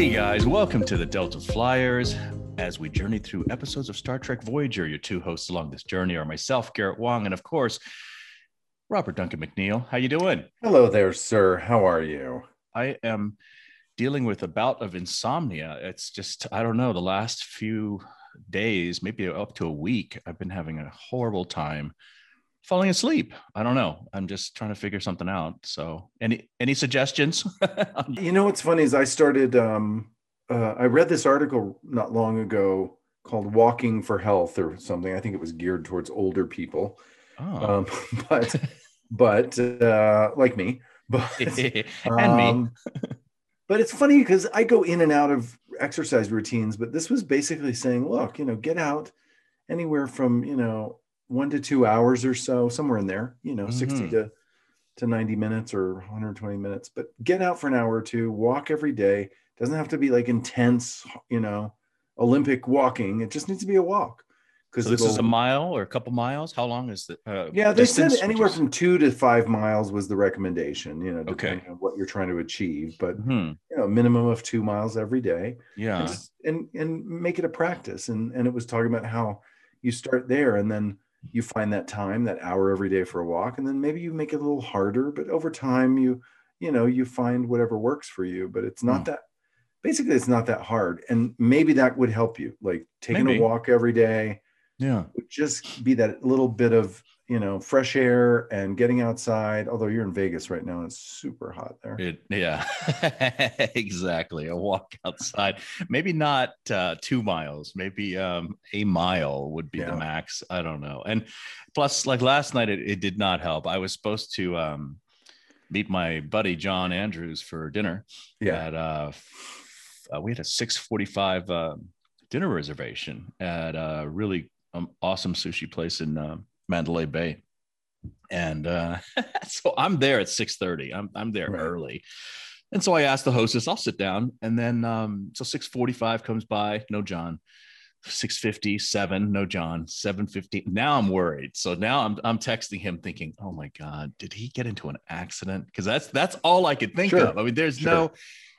Hey guys, welcome to the Delta Flyers. As we journey through episodes of Star Trek Voyager, your two hosts along this journey are myself, Garrett Wang, and of course, Robert Duncan McNeill. How you doing? Hello there, sir. How are you? I am dealing with a bout of insomnia. It's just I don't know. The last few days, maybe up to a week, I've been having a horrible time falling asleep. I don't know. I'm just trying to figure something out. So, any any suggestions? You know what's funny is I started. Um, uh, I read this article not long ago called "Walking for Health" or something. I think it was geared towards older people, oh. um, but but uh, like me, but and um, me. but it's funny because I go in and out of exercise routines. But this was basically saying, look, you know, get out anywhere from you know one to two hours or so, somewhere in there. You know, sixty Mhm. to to ninety minutes or 120 minutes. But get out for an hour or two, walk every day. Doesn't have to be like intense, you know, Olympic walking. It just needs to be a walk. Because So this is a mile or a couple miles. How long is the? Uh, yeah, they distance? said anywhere from two to five miles was the recommendation, you know, Okay. depending on what you're trying to achieve. But Hmm. you know, minimum of two miles every day. Yeah. and, just, and and make it a practice. And and it was talking about how you start there and then you find that time, that hour every day for a walk, and then maybe you make it a little harder, but over time you you know you find whatever works for you. But it's not Hmm. that basically it's not that hard. And maybe that would help you. Like taking Maybe. a walk every day yeah. would just be that little bit of you know fresh air and getting outside. Although you're in Vegas right now, and it's super hot there. It, yeah, exactly. A walk outside, maybe not uh, two miles, maybe um, a mile would be the max. I don't know. And plus, like last night, it, it did not help. I was supposed to um, meet my buddy John Andrews for dinner. Yeah. At uh, uh, we had a six forty-five uh, dinner reservation at a really um, awesome sushi place in uh, Mandalay Bay and uh, so I'm there at 6:30. I'm I'm there Right. early, and so I asked the hostess, "I'll sit down." And then um, so 6:45 comes by, no John. 6:57, no John. 7:50. Now I'm worried. So now I'm I'm texting him, thinking, "Oh my God, did he get into an accident?" Because that's that's all I could think Sure. of. I mean, there's Sure. no,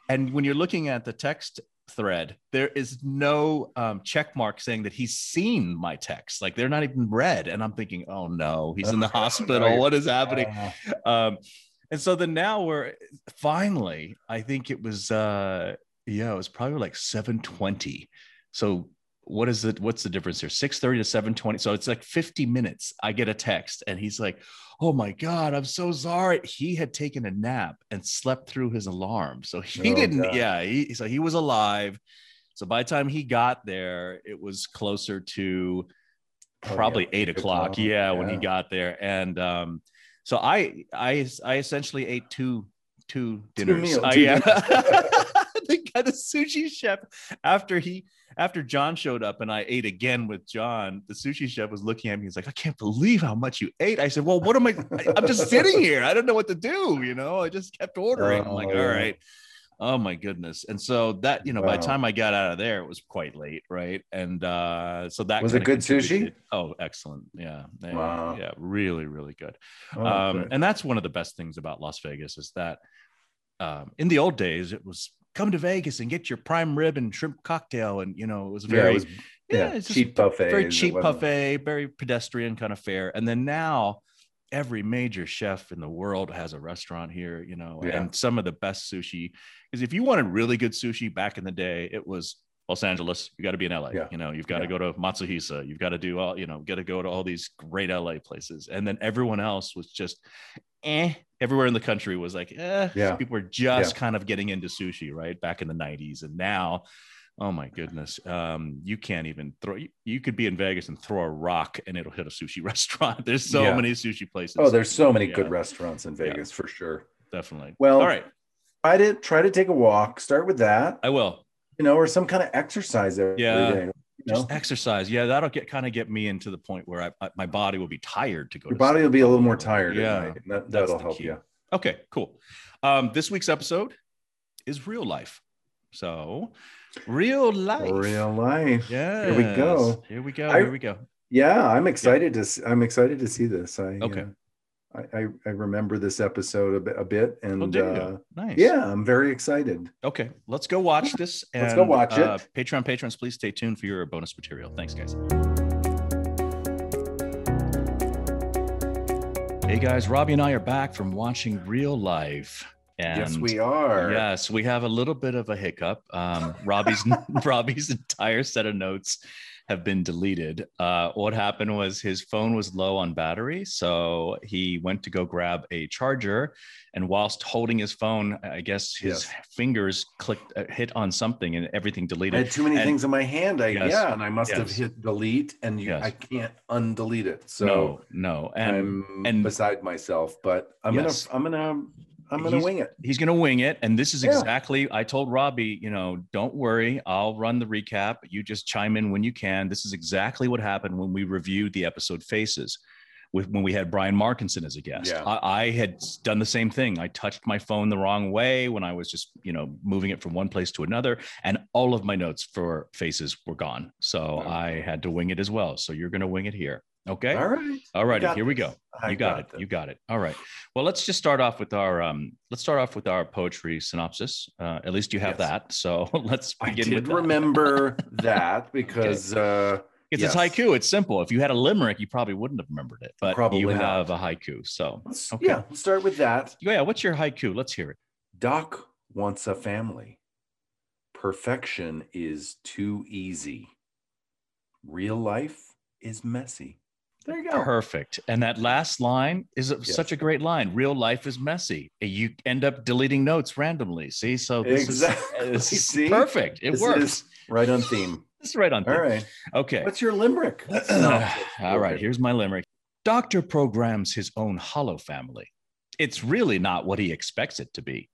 and when you're looking at the text thread, there is no um, check mark saying that he's seen my text. Like they're not even read. And I'm thinking, oh no, he's in the hospital. What is happening? Uh, Um, and so then now we're finally, I think it was uh yeah, it was probably like 720. So what is it? What's the difference here? 6:30 to 720. So it's like 50 minutes. I get a text and he's like, Oh my God, I'm so sorry. He had taken a nap and slept through his alarm. So he Oh, didn't, God. yeah, he so he was alive. So by the time he got there, it was closer to Oh, yeah, probably eight eight o'clock. o'clock, Yeah, when he got there, and um, so I I I essentially ate two two dinners. meals, I- two yeah. dinners. the guy, the sushi chef, after he after John showed up and I ate again with John, the sushi chef was looking at me. He's like, I can't believe how much you ate. I said, Well, what am I? I'm just sitting here. I don't know what to do. You know, I just kept ordering. I'm like, Oh, all yeah. right. Oh my goodness. And so that, you know, by the time I got out of there, it was quite late, right? And uh so that Was it good sushi? Oh, excellent. Yeah. Yeah, Wow. Yeah, really, really good. oh, um, good. and that's one of the best things about Las Vegas is that um, in the old days it was come to Vegas and get your prime rib and shrimp cocktail, and you know it was yeah, very it was, yeah, it's just cheap buffet. very cheap buffet, very pedestrian kind of fare. And then now every major chef in the world has a restaurant here, you know, Yeah. and some of the best sushi. Because if you wanted really good sushi back in the day, it was Los Angeles. You got to be in LA. Yeah. You know, you've got to Yeah. go to Matsuhisa. You've got to do all, you know, got to go to all these great LA places. And then everyone else was just eh. Everywhere in the country was like, eh. Yeah. People were just kind of getting into sushi, right? Back in the 90s. And now Oh my goodness. Um, you can't even throw you, you could be in Vegas and throw a rock and it'll hit a sushi restaurant. There's so Yeah. many sushi places. Oh, there's so many Yeah, good restaurants in Vegas for sure. definitely. Well- all right. Try to try to take a walk. Start with that, I will. you know, or some kind of exercise every day. Yeah. You know, Just exercise. Yeah, that'll get kind of get me into the point where I, I- my body will be tired to go your to body sleep. will be a little more tired. Yeah, at night. and That, that'll help key. you. Okay, cool. Um, this week's episode is real life. So, real life. Real life. Yeah. Here we go. Here we go. I- Here we go. Yeah, I'm excited to. s- I'm excited to see this. I, Okay. uh, I, I, remember this episode a bit, a bit and Oh, do you? uh, nice. yeah, I'm very excited. Okay, let's go watch this. And, Let's go watch it. uh, Patreon patrons, please stay tuned for your bonus material. Thanks, guys. Hey guys, Robbie and I are back from watching Real Life. And yes, we are. Yes, we have a little bit of a hiccup. Um, Robbie's Robbie's entire set of notes have been deleted. Uh, what happened was his phone was low on battery, so he went to go grab a charger, and whilst holding his phone, I guess his Yes. fingers clicked, uh, hit on something, and everything deleted. I had too many And- things in my hand. I Yes. yeah, and I must have hit delete, and you, Yes. I can't undelete it. So no, no, and I'm and- beside myself. But I'm Yes. gonna I'm gonna I'm gonna wing it. he's going to wing it and this is Yeah. exactly i told robbie you know don't worry i'll run the recap you just chime in when you can this is exactly what happened when we reviewed the episode faces with when we had brian markinson as a guest Yeah. I, I had done the same thing i touched my phone the wrong way when i was just you know moving it from one place to another and all of my notes for faces were gone so Oh. i had to wing it as well so you're going to wing it here okay All right. all righty got here we go you got, it. this. You got it. All right. Well, let's just start off with our um. Let's start off with our poetry synopsis. Uh, at least you have Yes. that. So let's I did with that. remember that because uh, It's yes. a haiku. It's simple. If you had a limerick, you probably wouldn't have remembered it. But you Probably not. have a haiku. So let's, Okay. yeah, let's start with that. yeah, what's your haiku? Let's hear it. Doc wants a family. Perfection is too easy. Real life is messy. There you go. Perfect. And that last line is a- Yes. such a great line. Real life is messy. You end up deleting notes randomly. See, so this Exactly. is, is See? perfect. It This works. is right on theme. It's right on. All theme. right. Okay. What's your limerick? All right, here's my limerick. Doctor programs his own holo family. It's really not what he expects it to be.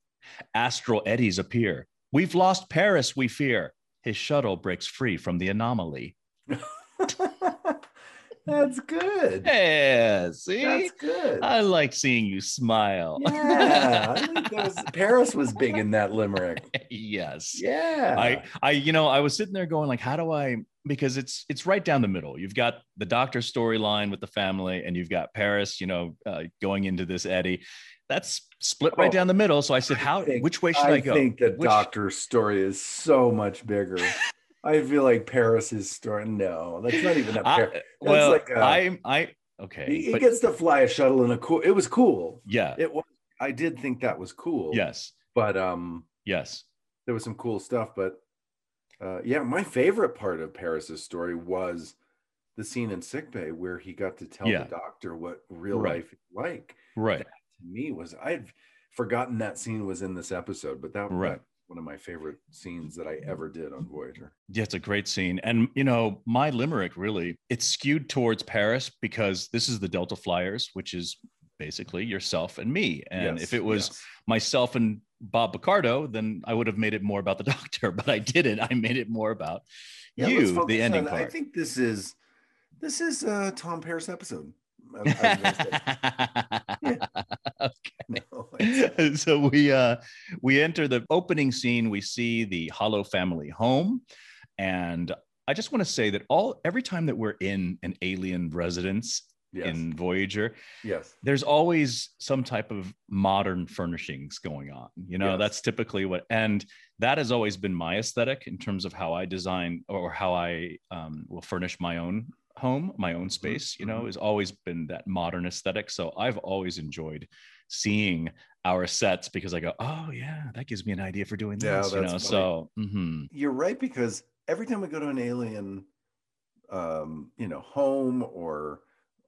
Astral eddies appear. We've lost Paris, we fear. His shuttle breaks free from the anomaly. That's good. Yeah, see? That's good. I like seeing you smile. yeah, I was Paris was big in that limerick. yes. Yeah. I, I, you know, I was sitting there going like, how do I? Because it's it's right down the middle. You've got the doctor storyline with the family, and you've got Paris, you know, uh, going into this eddy. That's split right Oh, down the middle. So I said, how? think- which way should I, I go? I think the Which- doctor's story is so much bigger. I feel like Paris's story. No, that's not even a I, Paris. well, like a- I, I, okay, He, he but gets to fly a shuttle in a cool. It was cool. yeah, It was. I did think that was cool. yes, But um, yes, there was some cool stuff. But uh, yeah, my favorite part of Paris's story was the scene in sickbay where he got to tell Yeah. the doctor what real Right. life is like. right. To me, was I'd forgotten that scene was in this episode, but that Right. One of my favorite scenes that I ever did on Voyager. Yeah, it's a great scene. And you know, my limerick really it's skewed towards Paris because this is the Delta Flyers, which is basically yourself and me. And Yes, if it was yes. myself and Bob Picardo, then I would have made it more about the doctor, but I didn't. I made it more about Yeah, you, the ending on- I think this is this is a Tom Paris episode. I- I was gonna say. No, it's- so we uh we enter the opening scene we see the holo family home and i just want to say that all every time that we're in an alien residence yes, in voyager yes, there's always some type of modern furnishings going on you know Yes. that's typically what and that has always been my aesthetic in terms of how i design or how i um, will furnish my own home my own space you know mhm. has always been that modern aesthetic so i've always enjoyed seeing our sets because i go oh yeah that gives me an idea for doing Yeah, this you know that's so mhm. you're right because every time we go to an alien, um, you know, home or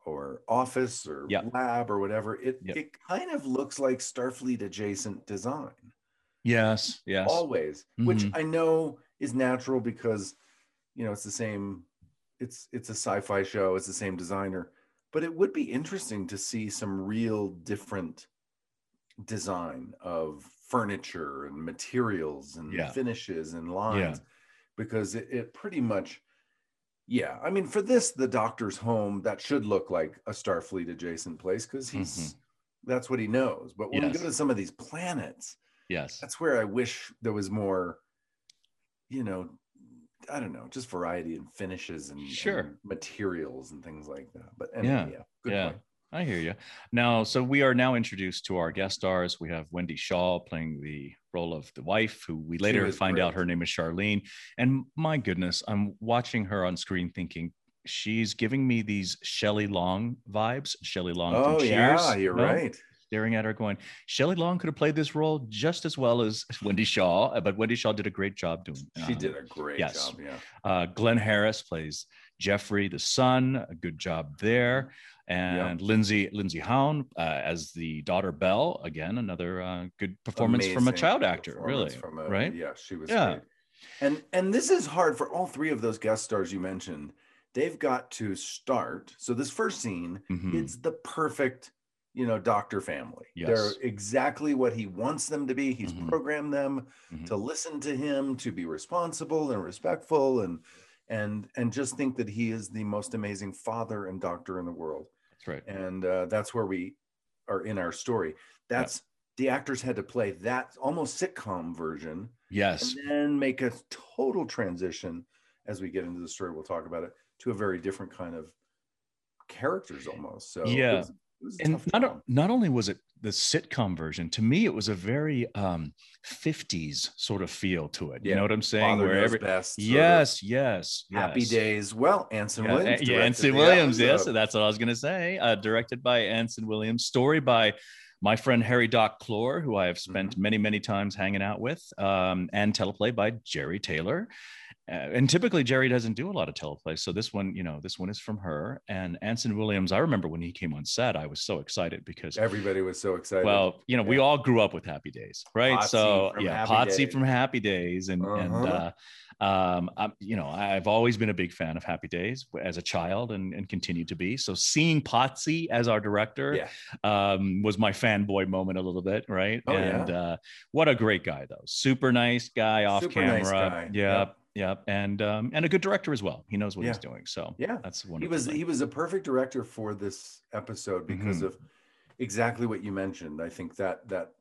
or office or Yeah. lab or whatever, it Yep. it kind of looks like Starfleet adjacent design. yes yes always which Mhm. i know is natural because you know it's the same it's it's a sci-fi show it's the same designer but it would be interesting to see some real different design of furniture and materials and Yeah. finishes and lines because it, it pretty much yeah i mean for this the doctor's home that should look like a starfleet adjacent place because mm-hmm. he's that's what he knows but when we Yes. go to some of these planets yes that's where I wish there was more, you know, I don't know, just variety and finishes and, Sure. and materials and things like that. But anyway, Yeah, yeah, good yeah. point. I hear you. Now, so we are now introduced to our guest stars. We have Wendy Schaal playing the role of the wife, who we later find great. out her name is Charlene. And my goodness, I'm watching her on screen thinking she's giving me these Shelley Long vibes. Shelley Long from Oh Cheers. yeah, you're No? right. Staring at her, going, Shelley Long could have played this role just as well as Wendy Schaal, uh, but Wendy Schaal did a great job doing. She uh, did a great yes. job. Yeah. uh, Glenn Harris plays Jeffrey the son. A good job there. And Lindsay Lindsey Haun uh, as the daughter Belle. Again, another uh, good performance from a child actor. Really, a, right? Yeah, she was Yeah. great. And and this is hard for all three of those guest stars you mentioned. They've got to start. So this first scene, Mhm. it's the perfect, you know, doctor family. Yes. They're exactly what he wants them to be. He's Mhm. programmed them Mhm. to listen to him, to be responsible and respectful and and and just think that he is the most amazing father and doctor in the world That's right. and uh, that's where we are in our story. That's the actors had to play that almost sitcom version, Yes. and then make a total transition as we get into the story. We'll talk about it to a very different kind of characters almost. So Yeah. Was- it was a and not, not only was it the sitcom version to me it was a very um 50s sort of feel to it you know what i'm saying Father where every Best, of yes yes happy days. Well, Anson yeah, Williams. uh, yeah, Anson Williams. Yes, episode. that's what I was going to say. Uh, directed by Anson Williams, story by my friend Harry Doc Kloor, who I have spent Mm-hmm. many, many times hanging out with, um, and teleplay by Jeri Taylor. Uh, and typically Jeri doesn't do a lot of teleplay, so this one, you know, this one is from her. And Anson Williams. I remember when he came on set, I was so excited because Everybody was so excited. well, you know, we all grew up with Happy Days, right? Potsy so yeah, Happy Potsy Days. from Happy Days, and and Uh-huh. uh, um, I'm, you know, I've always been a big fan of Happy Days as a child, and and continue to be. So seeing Potsy as our director yeah, um, was my fanboy moment a little bit, right? Oh, and yeah. uh, what a great guy, though. Super nice guy off Super camera. nice guy. Yep, yep, and um, and a good director as well. He knows what he's doing. So Yeah. that's one. he was thing. he was a perfect director for this episode because Mhm. of exactly what you mentioned. I think that that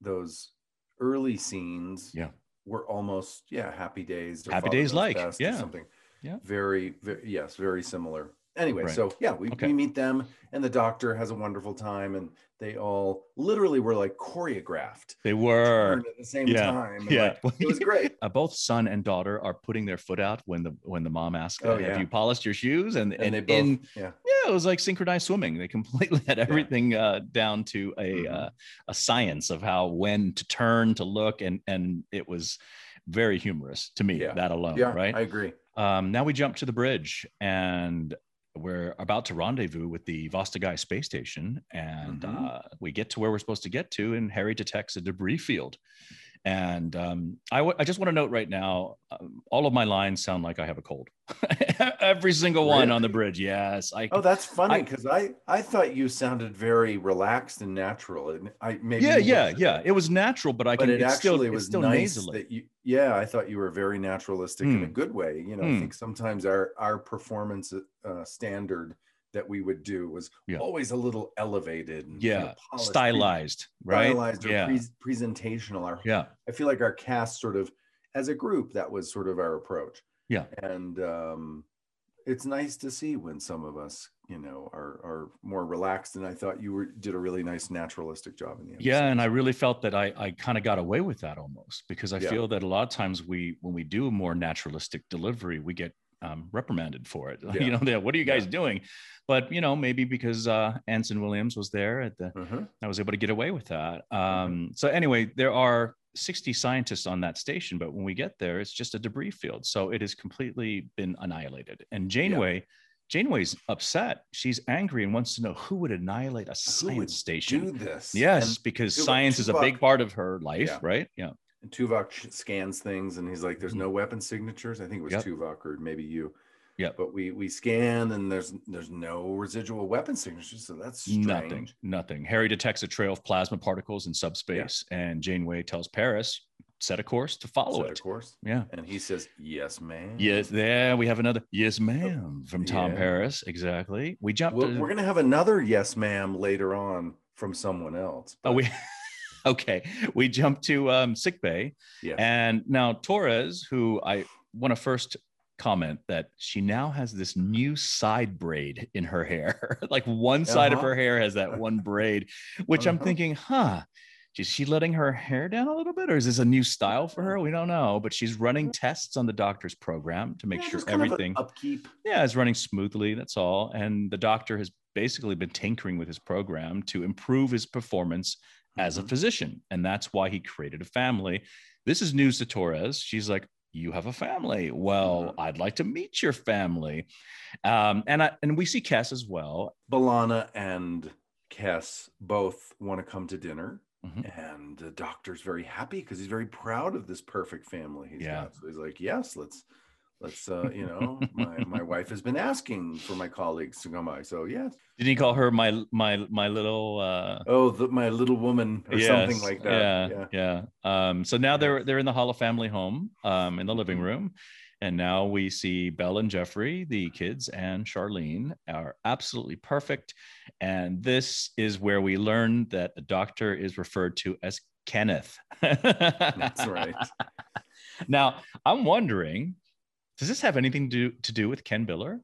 those early scenes Yeah. were almost yeah happy days Happy Days like, yeah. something Yeah. very, very yes very similar anyway Right. so yeah we, Okay. we meet them and the doctor has a wonderful time and they all literally were like choreographed they were. at the same Yeah. time Yeah. like, it was great uh, both son and daughter are putting their foot out when the when the mom asks, Oh, "Have yeah. you polished your shoes?" And and, and, they both in yeah yeah, it was like synchronized swimming. They completely had everything uh, down to a Mhm. uh, a science of how when to turn to look, and and it was very humorous to me Yeah. that alone, yeah right? i agree um, now we jump to the bridge and we're about to rendezvous with the Vostigye space station. And Mhm. uh, we get to where we're supposed to get to, and Harry detects a debris field. And um, I, w- I just want to note right now, um, all of my lines sound like I have a cold. Every single one on the bridge. Yes. I, Oh, that's funny because I, I thought you sounded very relaxed and natural. And I maybe yeah, yeah, yeah. It was natural, but I But can. it still, actually it's was still nice nasally. that you. Yeah, I thought you were very naturalistic in a Hmm. good way. You know, I Hmm. think sometimes our our performance uh, standard that we would do was Yeah. always a little elevated. And, yeah. polished, Stylized, right? stylized or yeah. pre- presentational. Our, yeah. I feel like our cast sort of, as a group, that was sort of our approach. Yeah. And um, it's nice to see when some of us, you know, are are more relaxed. And I thought you were did a really nice naturalistic job in the episode. Yeah, and I really felt that I I kind of got away with that almost because I Yeah. feel that a lot of times we when we do a more naturalistic delivery, we get um, reprimanded for it. Yeah. You know, what are you guys Yeah. doing? But you know, maybe because uh, Anson Williams was there at the, Mhm. I was able to get away with that. Mm-hmm. Um, so anyway, there are 60 scientists on that station, but when we get there, it's just a debris field, so it has completely been annihilated. And Janeway. Janeway's upset. She's angry and wants to know who would annihilate a science station. do this. Yes, And because science is a big part of her life, Yeah. right? Yeah. And Tuvok scans things and he's like, there's no weapon signatures. I think it was Mm-hmm. Yep. Tuvok or maybe you. Yeah. But we we scan and there's there's no residual weapon signatures. So that's strange. Nothing. Nothing. Harry detects a trail of plasma particles in subspace, and Janeway tells Paris, set a course to follow it. Set a course. Yeah. And he says, Yes, ma'am. Yes, there we have another yes, ma'am from Tom Yeah. Paris. Exactly. We jumped. Well, to- we're gonna have another yes, ma'am later on from someone else. oh, we okay. We jump to um, sick bay, yes. and now Torres, who I want to first comment that she now has this new side braid in her hair. like one side Uh-huh. of her hair has that one braid, which I'm Uh-huh. thinking, huh, is she letting her hair down a little bit or is this a new style for her? We don't know, but she's running tests on the doctor's program to make Yeah, sure just kind of everything upkeep. yeah, is running smoothly. That's all. And the doctor has basically been tinkering with his program to improve his performance as a Mhm. physician. And that's why he created a family. This is news to Torres. She's like, you have a family. Well, Mhm. I'd like to meet your family. Um, and I, and we see Kes as well. B'Elanna and Kes both want to come to dinner. Mhm. And the doctor's very happy because he's very proud of this perfect family he's Yeah. got. So he's like, yes, let's let's uh, you know, my my wife has been asking for my colleagues to come by. So yes. Didn't he call her my my my little uh Oh, the, my little woman or something like that. Yeah, yeah. Um, so now they're they're in the holo family home, um, in the living Mhm. room, and now we see Belle and Jeffrey, the kids, and Charlene are absolutely perfect. And this is where we learn that the doctor is referred to as Kenneth. That's right. Now I'm wondering, does this have anything to to do with Ken Biller?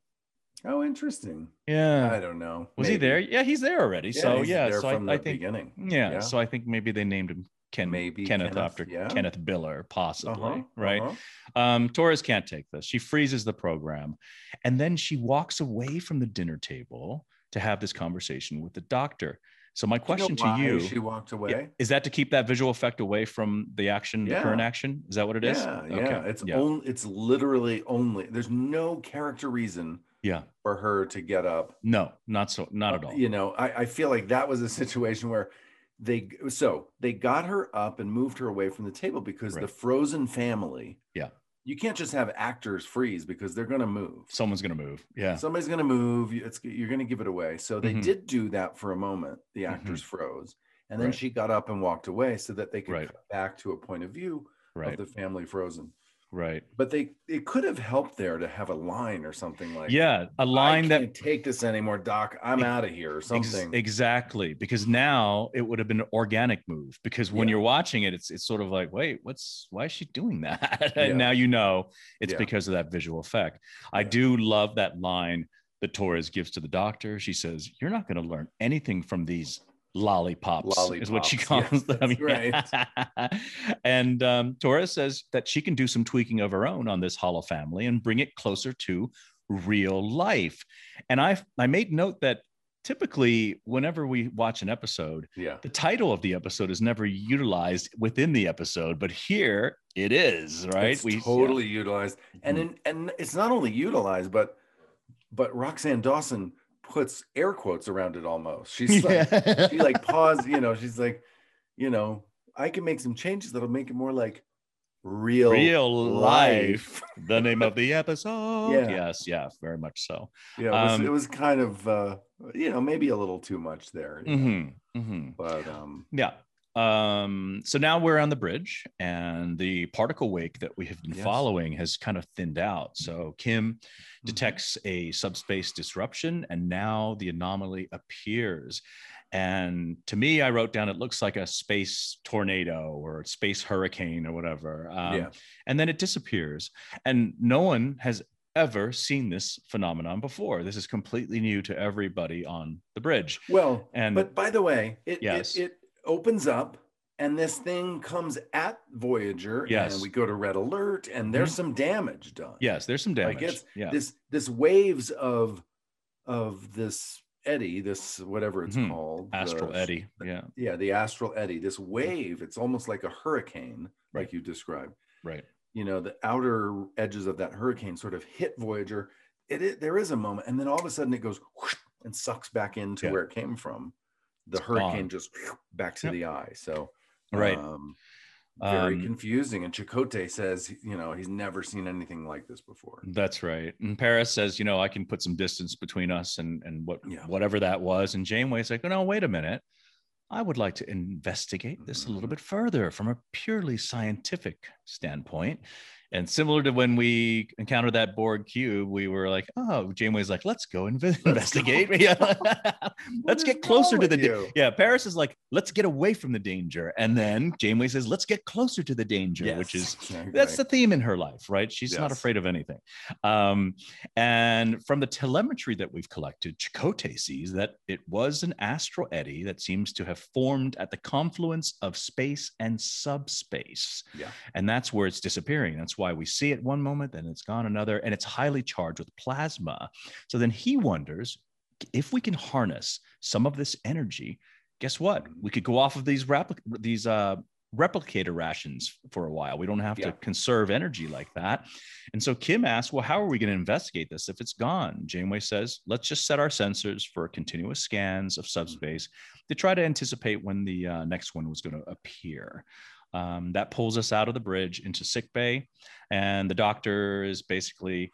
Oh, interesting. Yeah. I don't know. Was he there? Yeah, he's there already. Yeah, so yeah, so from I, I the think beginning. yeah, Yeah. so I think maybe they named him Ken Maybe Kenneth, Kenneth, after yeah. Kenneth Biller, possibly, Uh-huh, right? uh-huh. Um, Torres can't take this. She freezes the program, and then she walks away from the dinner table to have this conversation with the doctor. So my Do you know question to you She walked away. yeah, is that to keep that visual effect away from the action, the current action? Is that what it is? Yeah, yeah. It's yeah. only it's literally only there's no character reason yeah. for her to get up. No, not so, not uh, at all. You know, I, I feel like that was a situation where they so they got her up and moved her away from the table because the frozen family. Yeah. You can't just have actors freeze because they're gonna move. Someone's gonna move. Yeah. Somebody's gonna move. you- It's you're gonna give it away. So they Mhm. did do that for a moment. The actors froze, and then Right. she got up and walked away so that they could Right. back to a point of view Right. of the family frozen. Right. But they it could have helped there to have a line or something like Yeah. A line that take this anymore, Doc. I'm Ex- out of here or Ex- something. exactly because now it would have been an organic move because when Yeah. you're watching it it's it's sort of like wait what's why is she doing that Yeah. and now you know it's Yeah. because of that visual effect i Yeah. do love that line that torres gives to the doctor she says you're not going to learn anything from these lollipops, is what she calls yes, them that's and um, torres says that she can do some tweaking of her own on this holo family and bring it closer to real life. And i i made note that typically whenever we watch an episode yeah. the title of the episode is never utilized within the episode but here it is right? It's totally utilized. And in, and it's not only utilized, but but Roxann Dawson puts air quotes around it almost. She's like yeah. she like pause, you know, she's like, you know, I can make some changes that'll make it more like real real life the name of the episode Yeah. yes yeah very much so Yeah, it was, Um, it was kind of uh, you know, maybe a little too much there. you know, Mhm, mhm. But um Yeah. Um, so now we're on the bridge, and the particle wake that we have been Yes. following has kind of thinned out. So Kim Mm-hmm. detects a subspace disruption, and now the anomaly appears. And to me, I wrote down it looks like a space tornado or space hurricane or whatever. Um, yeah. And then it disappears. And no one has ever seen this phenomenon before. This is completely new to everybody on the bridge. Well, And but by the way, it, Yes. it it opens up and this thing comes at Voyager Yes. Mm-hmm. and we go to red alert and there's some damage done. yes, there's some damage. Like it's yeah. this this waves of of this eddy, this whatever it's Mhm. called. Astral the- eddy. Yeah. Yeah, the astral eddy. This wave, it's almost like a hurricane, like you described. Right. You know, the outer edges of that hurricane sort of hit Voyager. It, i- there is a moment, and then all of a sudden it goes whoosh and sucks back into Yeah. where it came from. The It's hurricane gone. just whew, back to Yep. the eye. So Right. um, very Um, confusing. And Chakotay says, you know, he's never seen anything like this before. That's right. And Paris says, you know, I can put some distance between us and and what Yeah. whatever that was. And Janeway's like, oh no, wait a minute. I would like to investigate this a little Mhm. bit further from a purely scientific standpoint. And similar to when we encountered that Borg cube, we were like, "Oh, Janeway's like, let's go inve- Let's investigate. go. Yeah. Let's get closer to the da- yeah." Paris is like, "Let's get away from the danger," and then Janeway says, "Let's get closer to the danger," which is exactly. that's the theme in her life, right? She's not afraid of anything. Um, and from the telemetry that we've collected, Chakotay sees that it was an astral eddy that seems to have formed at the confluence of space and subspace. Yeah. And that's where it's disappearing. That's why we see it one moment, then it's gone another, and it's highly charged with plasma. So then he wonders if we can harness some of this energy. Guess what? We could go off of these replic- these uh, replicator rations for a while. We don't have Yeah. to conserve energy like that. And so Kim asks, well, how are we going to investigate this if it's gone? Janeway says, let's just set our sensors for continuous scans of subspace to try to anticipate when the uh, next one was going to appear. Um, that pulls us out of the bridge into sick bay. And the doctor is basically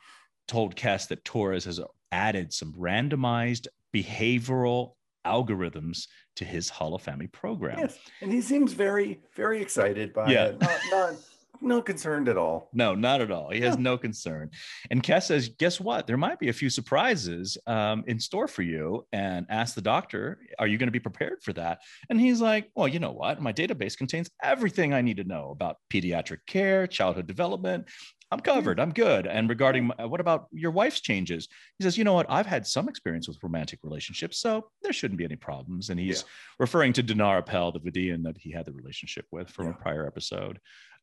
told Kes that Torres has added some randomized behavioral algorithms to his holofamily program. Yes, and he seems very, very excited by Yeah. it. Not, not, not concerned at all. No, not at all. He has no concern. And Kes says, guess what? There might be a few surprises um, in store for you. And ask the doctor, are you going to be prepared for that? And he's like, well, you know what? My database contains everything I need to know about pediatric care, childhood development. I'm covered. I'm good. And regarding my, what about your wife's changes? He says, you know what? I've had some experience with romantic relationships, so there shouldn't be any problems. And he's Yeah. referring to Danara Pel, the Vidiian that he had the relationship with from Yeah. a prior episode.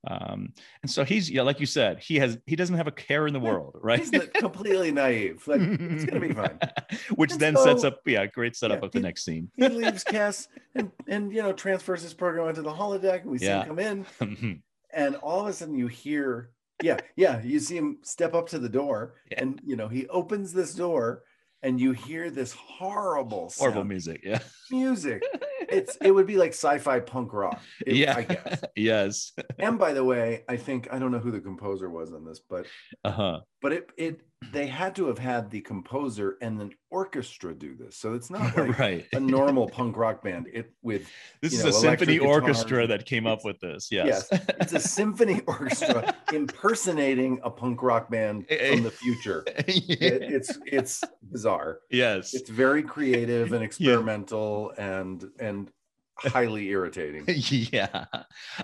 Um, and so he's yeah, like you said, he has he doesn't have a care in the world, right? He's completely naive. Like, it's gonna be fine. Which And then sets up yeah, great setup Yeah, of the he- next scene. He leaves Kes and and you know transfers his program onto the holodeck, and we see Yeah. him come in, and all of a sudden you hear, yeah, yeah, you see him step up to the door, Yeah. and you know he opens this door, and you hear this horrible, Horrible music, yeah. music. It's it would be like sci-fi punk rock. It- yeah. I guess. yes. And by the way, I think I don't know who the composer was on this, but Uh-huh. but it it they had to have had the composer and an orchestra do this. So it's not like right. a normal punk rock band. It with This is know, a symphony electric orchestra that came up with this. Yes. it's a symphony orchestra impersonating a punk rock band from the future. It- it's it's bizarre. yes. It's very creative and experimental and and highly irritating. yeah.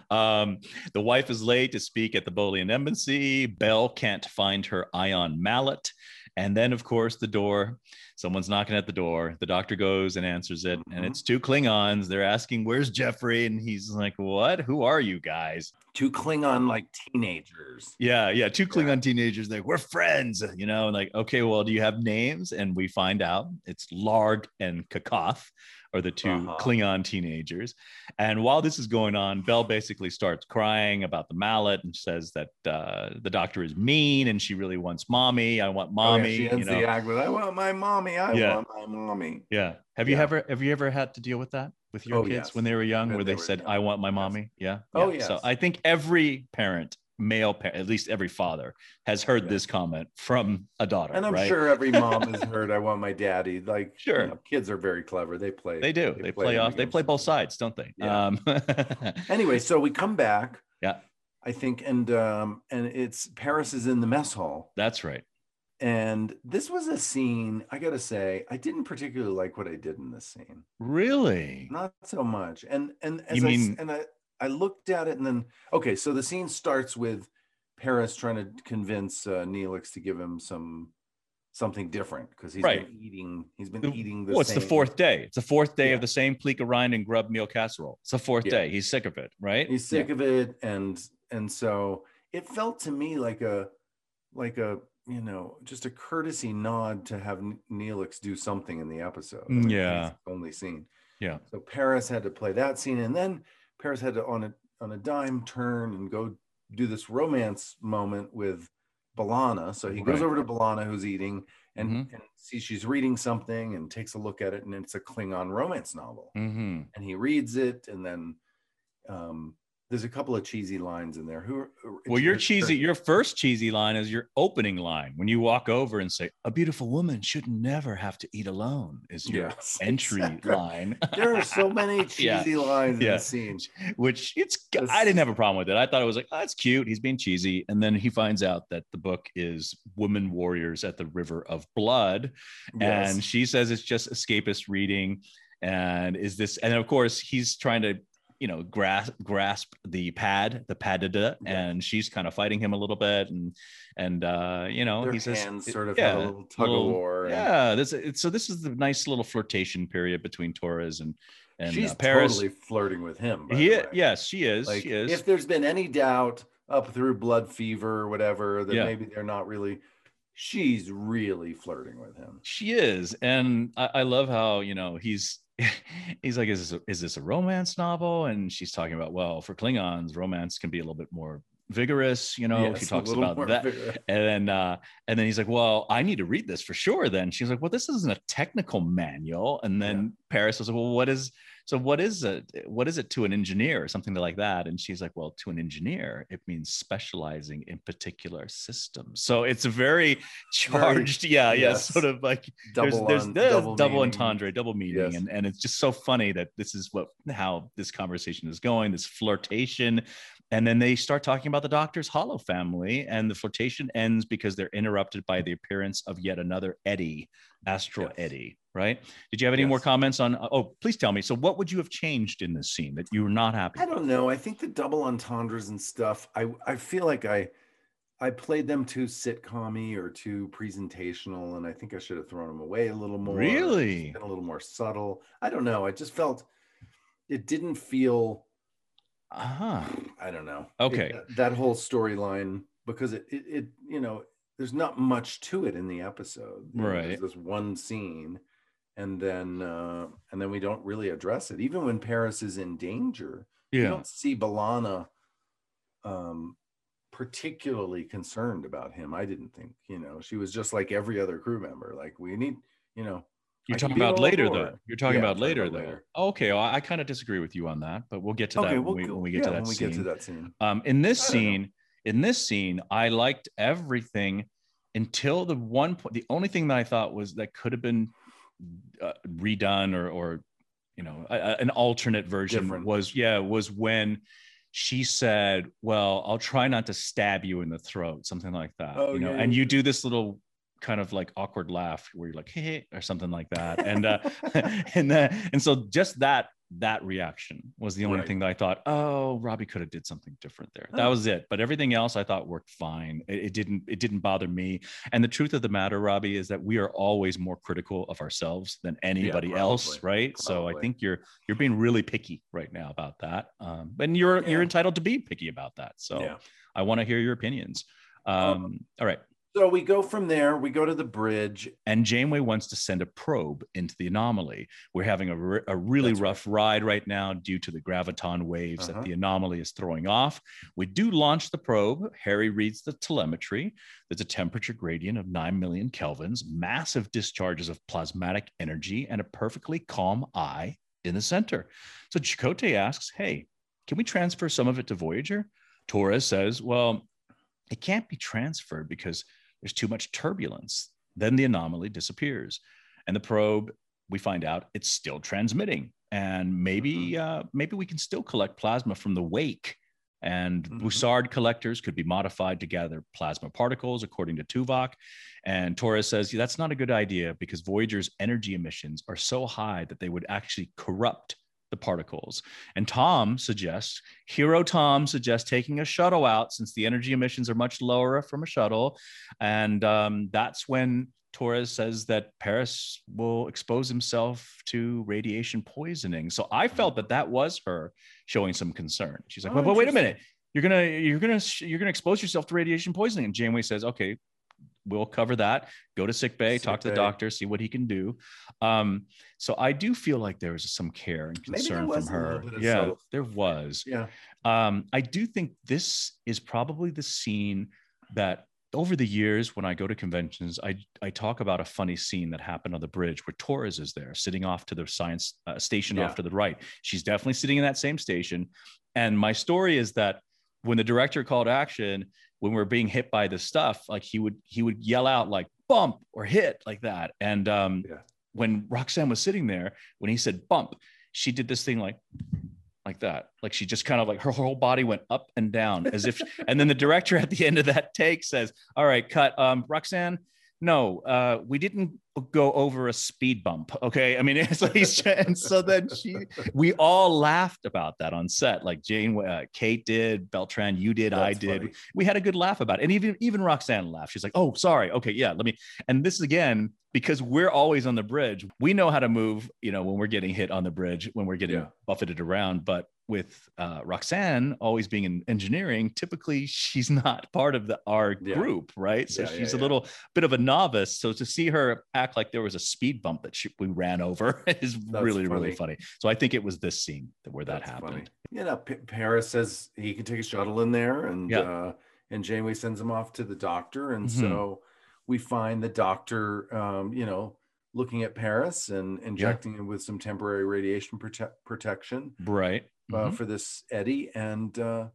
Um, the wife is late to speak at the Bolian embassy. Belle can't find her ion mallet. And then, of course, the door. Someone's knocking at the door. The doctor goes and answers it. And Mhm. it's two Klingons. They're asking, Where's Jeffrey? And he's like, What? Who are you guys? Two Klingon like teenagers. Yeah, yeah. Two Yeah. Klingon teenagers. Like, we're friends, you know, and like, okay, well, do you have names? And we find out it's Larg and Kakoth are the 2 Uh-huh. Klingon teenagers. And while this is going on, Belle basically starts crying about the mallet and says that uh, the doctor is mean and she really wants mommy. I want Oh, yeah, mommy. she you ends know? the act with "I want my mommy. I Yeah. want my mommy." Yeah. Have you Yeah. ever have you ever had to deal with that with your Oh, kids yes. when they were young, When where they they said, young. "I want my mommy"? Yeah. Oh, Yeah. So. I think every parent, male parent, at least every father, has heard Yeah. this comment from a daughter. And I'm right? sure every mom has heard "I want my daddy." Like, you Sure. know, kids are very clever. They play. they do. They, play, them off. They play both sides, don't they? Yeah. Um, Anyway, so we come back. Yeah. I think, and um, and it's Paris is in the mess hall, that's right. and this was a scene. I gotta say, I didn't particularly like what I did in this scene. Really? Not so much. And and as You I mean- and I I looked at it, and then okay, so the scene starts with Paris trying to convince uh, Neelix to give him some something different because he's Right. been eating. He's been The- eating the Well, it's the fourth day. It's the fourth day Yeah. of the same of rind and grub meal casserole. It's the fourth Yeah. day. He's sick of it, right? he's sick of it and and so it felt to me like a like a you know just a courtesy nod to have Neelix do something in the episode I mean, Yeah. only scene Yeah. so paris had to play that scene and then paris had to on a on a dime turn and go do this romance moment with B'Elanna. So he goes over to B'Elanna, who's eating, and, Mhm. and sees she's reading something and takes a look at it, and it's a Klingon romance novel hmm and he reads it and then um there's a couple of cheesy lines in there. Who? Well, your cheesy, your first cheesy line is your opening line when you walk over and say, "A beautiful woman should never have to eat alone." Is your yes, entry exactly. line. there are so many cheesy yeah. lines yeah. in the scene, which it's. I didn't have a problem with it. I thought it was like, "Oh, that's cute." He's being cheesy, and then he finds out that the book is women warriors at the river of blood, yes. and she says it's just escapist reading and is this and of course he's trying to you know grasp grasp the pad the padded yeah. and she's kind of fighting him a little bit and and uh you know Their he says sort of yeah, a little tug little, of war yeah this so this is the nice little flirtation period between torres and and she's uh, Paris. totally flirting with him he, yes she is like, she is if there's been any doubt up through blood fever or whatever that yeah. maybe they're not really she's really flirting with him she is and I, I love how you know he's he's like, is this, a, is this a romance novel? And she's talking about, well, for Klingons, romance can be a little bit more vigorous, you know. Yes, she talks about that. Vigorous. And then uh, and then he's like, Well, I need to read this for sure. Then she's like, Well, this isn't a technical manual. And then yeah. Paris was like, Well, what is so what is it what is it to an engineer or something like that? And she's like well to an engineer it means specializing in particular systems. So it's a very charged. Very, yeah yes. yeah sort of like double there's, there's, there's double, double entendre double meaning. Yes. and, and it's just so funny that this is what how this conversation is going this flirtation and then they start talking about the doctor's holo family and the flirtation ends because they're interrupted by the appearance of yet another eddy astral yes. eddie right? Did you have any yes. more comments on? Uh, oh, please tell me. So, what would you have changed in this scene that you were not happy? I don't know. I think the double entendres and stuff. I I feel like I I played them too sitcommy or too presentational, and I think I should have thrown them away a little more. Really, a little more subtle. I don't know. I just felt it didn't feel. Uh-huh. I don't know. Okay. It, that whole storyline because it, it it you know there's not much to it in the episode. right. There's this one scene and then uh, and then we don't really address it. Even when Paris is in danger, yeah. you don't see B'Elanna um, particularly concerned about him. I didn't think, you know, she was just like every other crew member. Like we need, you know. You're talking about later, though. You're talking yeah, about later, about though. Later. Okay, well, I kind of disagree with you on that, but we'll get to okay, that we'll, when, we, when, we, get yeah, to that when we scene. get to that scene. Um, in this scene, know. in this scene, I liked everything until the one point. The only thing that I thought was that could have been uh, redone or or you know a, an alternate version Different. was yeah was when she said well i'll try not to stab you in the throat something like that oh, you know yeah, and you do this little kind of like awkward laugh where you're like hey or something like that and uh and uh, and so just that that reaction was the only right. thing that I thought, oh, Robbie could have did something different there. That oh. was it. But everything else I thought worked fine. It, it, didn't it didn't bother me. And the truth of the matter, Robbie, is that we are always more critical of ourselves than anybody yeah, else, right? Probably. So I think you're you're being really picky right now about that. Um, and you're yeah. you're entitled to be picky about that. So yeah. I want to hear your opinions. Um, all right. So we go from there, we go to the bridge. And Janeway wants to send a probe into the anomaly. We're having a, re- a really That's rough right. ride right now due to the graviton waves uh-huh. that the anomaly is throwing off. We do launch the probe. Harry reads the telemetry. There's a temperature gradient of 9 million kelvins, massive discharges of plasmatic energy, and a perfectly calm eye in the center. So Chakotay asks, Hey, can we transfer some of it to Voyager? Torres says, Well, it can't be transferred because there's too much turbulence. Then the anomaly disappears. And the probe, we find out it's still transmitting. And maybe mm-hmm. uh, maybe we can still collect plasma from the wake. And mm-hmm. Bussard collectors could be modified to gather plasma particles, according to Tuvok. And Torres says yeah, that's not a good idea because Voyager's energy emissions are so high that they would actually corrupt the particles. And Tom suggests, Hero Tom suggests taking a shuttle out since the energy emissions are much lower from a shuttle. And um, that's when Torres says that Paris will expose himself to radiation poisoning. So I felt that that was her showing some concern. She's like, oh, but wait a minute. You're gonna you're gonna you're gonna expose yourself to radiation poisoning. And Janeway says, okay, we'll cover that. Go to sick bay, sick talk to the doctor, see what he can do. Um, so I do feel like there was some care and concern from her. Yeah, self. there was. Yeah. Um, I do think this is probably the scene that over the years, when I go to conventions, I I talk about a funny scene that happened on the bridge where Torres is there, sitting off to the science uh, station Yeah. off to the right. She's definitely sitting in that same station. And my story is that when the director called action, when we're being hit by this stuff, like he would he would yell out like bump or hit like that. And um, Yeah. when Roxann was sitting there, when he said bump, she did this thing like like that. Like she just kind of like her whole body went up and down as if, and then the director at the end of that take says, All right, cut. Um, Roxann, no, uh, we didn't go over a speed bump. Okay. I mean, it's like, and so then she, we all laughed about that on set. Like Jane, uh, Kate did, Beltran, you did, I did. funny. We had a good laugh about it. And even, even Roxann laughed. She's like, Oh, sorry. Okay. Yeah. Let me, and this again, because we're always on the bridge, we know how to move, you know, when we're getting hit on the bridge, when we're getting Yeah. buffeted around. But with uh, Roxann always being in engineering, typically she's not part of the our Yeah. group, right? So Yeah, yeah, she's a yeah. little bit of a novice. So to see her act like there was a speed bump that she, we ran over is That's really, really funny. funny. So I think it was this scene that where that happened. funny. You know, P- Paris says he can take a shuttle in there, and Yeah. uh, and Janeway sends him off to the doctor, and Mhm. so we find the doctor, um, you know, looking at Paris and injecting him with some temporary radiation prote- protection Right. Uh, Mhm. for this eddy, and uh,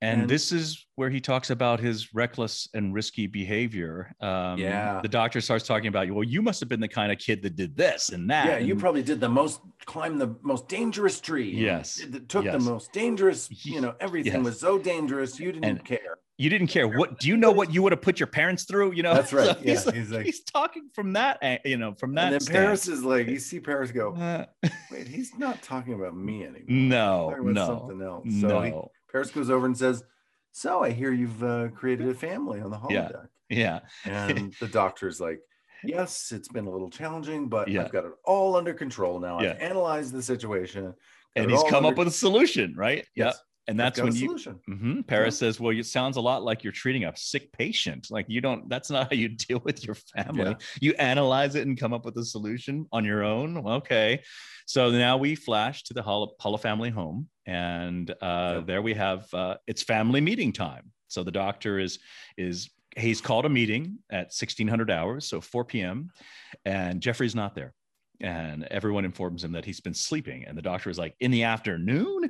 And, And- this is where he talks about his reckless and risky behavior. Um, Yeah. The doctor starts talking about, you. well, you must have been the kind of kid that did this and that. yeah, you and- probably did the most, climbed the most dangerous tree. Yes, took the most dangerous. You know, everything Yes. was so dangerous, you didn't And- care. You didn't care. What do you know what you would have put your parents through? You know, That's right. So he's, Yeah, like, he's like- he's talking from that, you know, from that. And then. Paris is like, you see Paris go, Uh, wait, he's not talking about me anymore. no, no, something else. So he. Paris goes over and says, "So I hear you've uh, created a family on the Yeah. holodeck." Yeah, And the doctor's like, "Yes, it's been a little challenging, but Yeah. I've got it all under control now. Yeah. I've analyzed the situation, and he's come up with a solution, right? Yeah, Yes, and that's when you. Mhm. Paris says, "Well, it sounds a lot like you're treating a sick patient. Like you don't. That's not how you deal with your family. Yeah. You analyze it and come up with a solution on your own. Okay. So now we flash to the Holo, holo family home, and uh, Yep. there we have uh, it's family meeting time. So the doctor is is he's called a meeting at 1600 hours, so 4 p.m., and Jeffrey's not there. And everyone informs him that he's been sleeping. And the doctor is like, in the afternoon?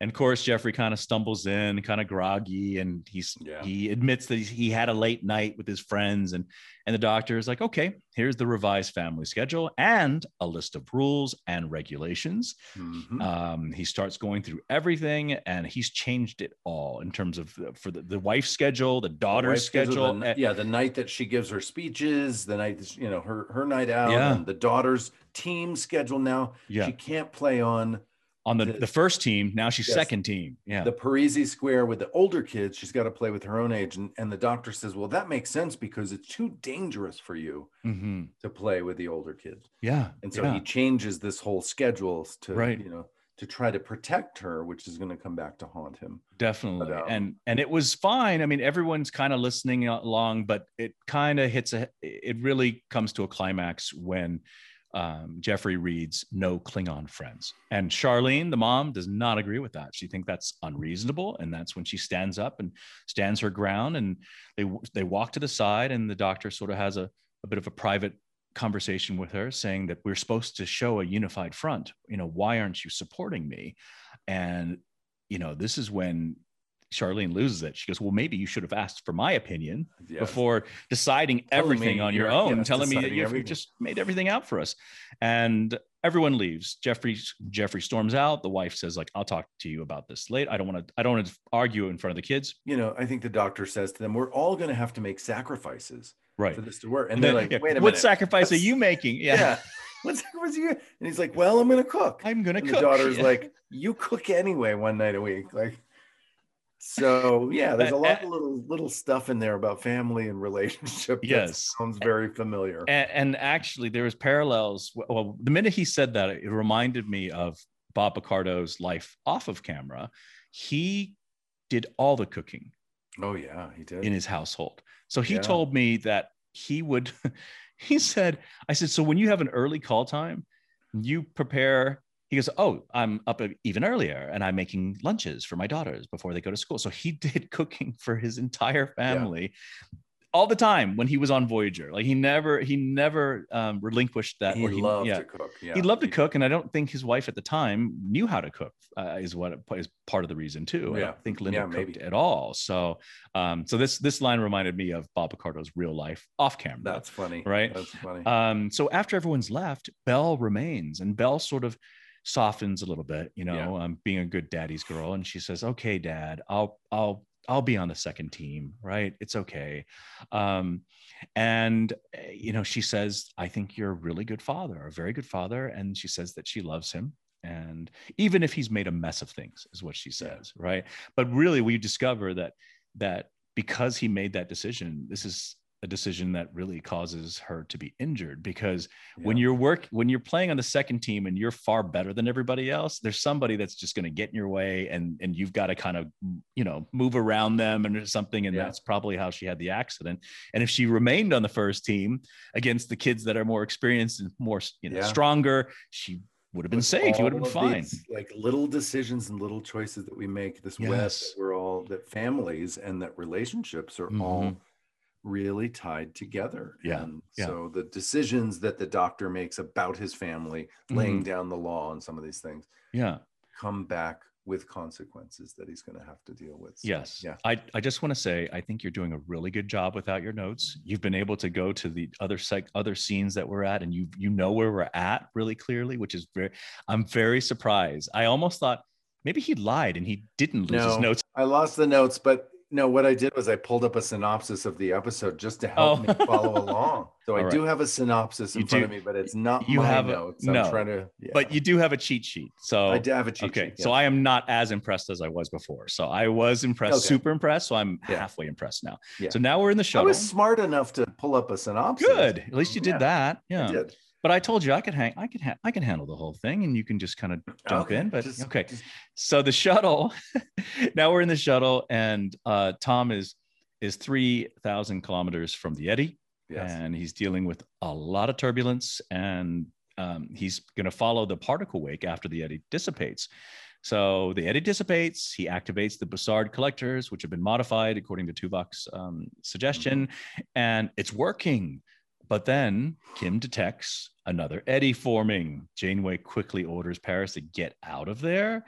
And of course, Jeffrey kind of stumbles in, kind of groggy, and he's Yeah. he admits that he had a late night with his friends. And and the doctor is like, okay, here's the revised family schedule and a list of rules and regulations. Mhm. Um, he starts going through everything, and he's changed it all in terms of the, for the, the wife's schedule, the The daughter's wife schedule, schedule. the eh, yeah, the night that she gives her speeches, the night you know her her night out, Yeah. and the daughter's team schedule. Now yeah. she can't play on On the, the- the first team, now she's Yes. second team. Yeah. the Parrises Square with the older kids. She's got to play with her own age, and, and the doctor says, "Well, that makes sense because it's too dangerous for you Mhm. to play with the older kids." Yeah. And so yeah. he changes this whole schedule to Right. you know to try to protect her, which is going to come back to haunt him. definitely um, and and it was fine i mean everyone's kind of listening along but it kind of hits a it really comes to a climax when um, jeffrey reads no klingon friends. And charlene the mom does not agree with that. She thinks that's unreasonable and that's when she stands up and stands her ground and they they walk to the side and the doctor sort of has a, a bit of a private conversation with her saying that we're supposed to show a unified front. You know why aren't you supporting me? And you know, this is when Charlene loses it. She goes, Well, maybe you should have asked for my opinion Yes. before deciding Telling everything on your own, yes, telling me that you've just made everything out for us. And everyone leaves. Jeffrey Jeffrey storms out. The wife says, like, I'll talk to you about this late. I don't want to, I don't want to argue in front of the kids. you know, I think the doctor says to them, "We're all going to have to make sacrifices Right. for this to work." And And they're then, like, yeah, "Wait a minute. what sacrifice are you making? Yeah. Yeah. what sacrifice are you?" And he's like, "Well, I'm going to cook." I'm gonna and cook. the daughter's Yeah. like, "You cook anyway, one night a week." Like, so yeah, there's a lot of little little stuff in there about family and relationship. that Yes. sounds very familiar. and, and actually there was parallels well the minute he said that it reminded me of bob picardo's life off of camera he did all the cooking oh yeah, he did. in his household so he Yeah. told me that he would he said i said so when you have an early call time you prepare he goes oh i'm up even earlier and i'm making lunches for my daughters before they go to school so he did cooking for his entire family all the time when he was on Voyager. Like he never he never um, relinquished that. He or loved yeah. to cook. Yeah. He loved to cook, and I don't think his wife at the time knew how to cook. Uh, is what is part of the reason too. I Yeah. don't think Linda Yeah, cooked maybe. at all. So, um, so this this line reminded me of Bob Picardo's real life off camera. That's funny. Right? That's funny. Um, so after everyone's left, Belle remains, and Belle sort of softens a little bit, you know, Yeah. um, being a good daddy's girl, and she says, "Okay, Dad, I'll I'll I'll be on the second team, right? It's okay." Um, and uh, you know, she says, "I think you're a really good father, a very good father," and she says that she loves him. And even if he's made a mess of things, is what she Yeah. says, right? But really, we discover that that because he made that decision, this is a decision that really causes her to be injured because when you're work when you're playing on the second team and you're far better than everybody else there's somebody that's just going to get in your way and and you've got to kind of you know move around them and something and Yeah. that's probably how she had the accident and if she remained on the first team against the kids that are more experienced and more you know Yeah. stronger she would have been With safe she would have been fine these, like little decisions and little choices that we make, this web Yes. that we're all that families and that relationships are all Mhm. Really tied together. Yeah, And yeah. so the decisions that the doctor makes about his family, laying Mhm. down the law on some of these things, yeah come back with consequences that he's going to have to deal with. So, Yes. Yeah. I, I just want to say I think you're doing a really good job without your notes. You've been able to go to the other sec other scenes that we're at and you you know where we're at really clearly, which is very I'm very surprised. I almost thought maybe he lied and he didn't lose his notes. I lost the notes, but no, what I did was I pulled up a synopsis of the episode just to help Oh. me follow along. So I All do have a synopsis in You front do- of me, but it's not you my have a- notes. no. I'm trying to, yeah. But you do have a cheat sheet. So I do have a cheat sheet. okay. sheet. So I am not as impressed as I was before. So I was impressed, Okay. super impressed. So I'm Yeah. halfway impressed now. Yeah. So now we're in the show. I was smart enough to pull up a synopsis. Good. At least you did Yeah, that. I Yeah. did. But I told you I could hang. I can. Ha- I can handle the whole thing, and you can just kind of jump Okay, in. But just- okay. just- So the shuttle. now we're in the shuttle, and uh, Tom is is three thousand kilometers from the Eddy, yes. and he's dealing with a lot of turbulence, and um, he's going to follow the particle wake after the Eddy dissipates. So the Eddy dissipates. He activates the Bussard collectors, which have been modified according to Tuvok's um, suggestion, and it's working. But then Kim detects another eddy forming. Janeway quickly orders Paris to get out of there,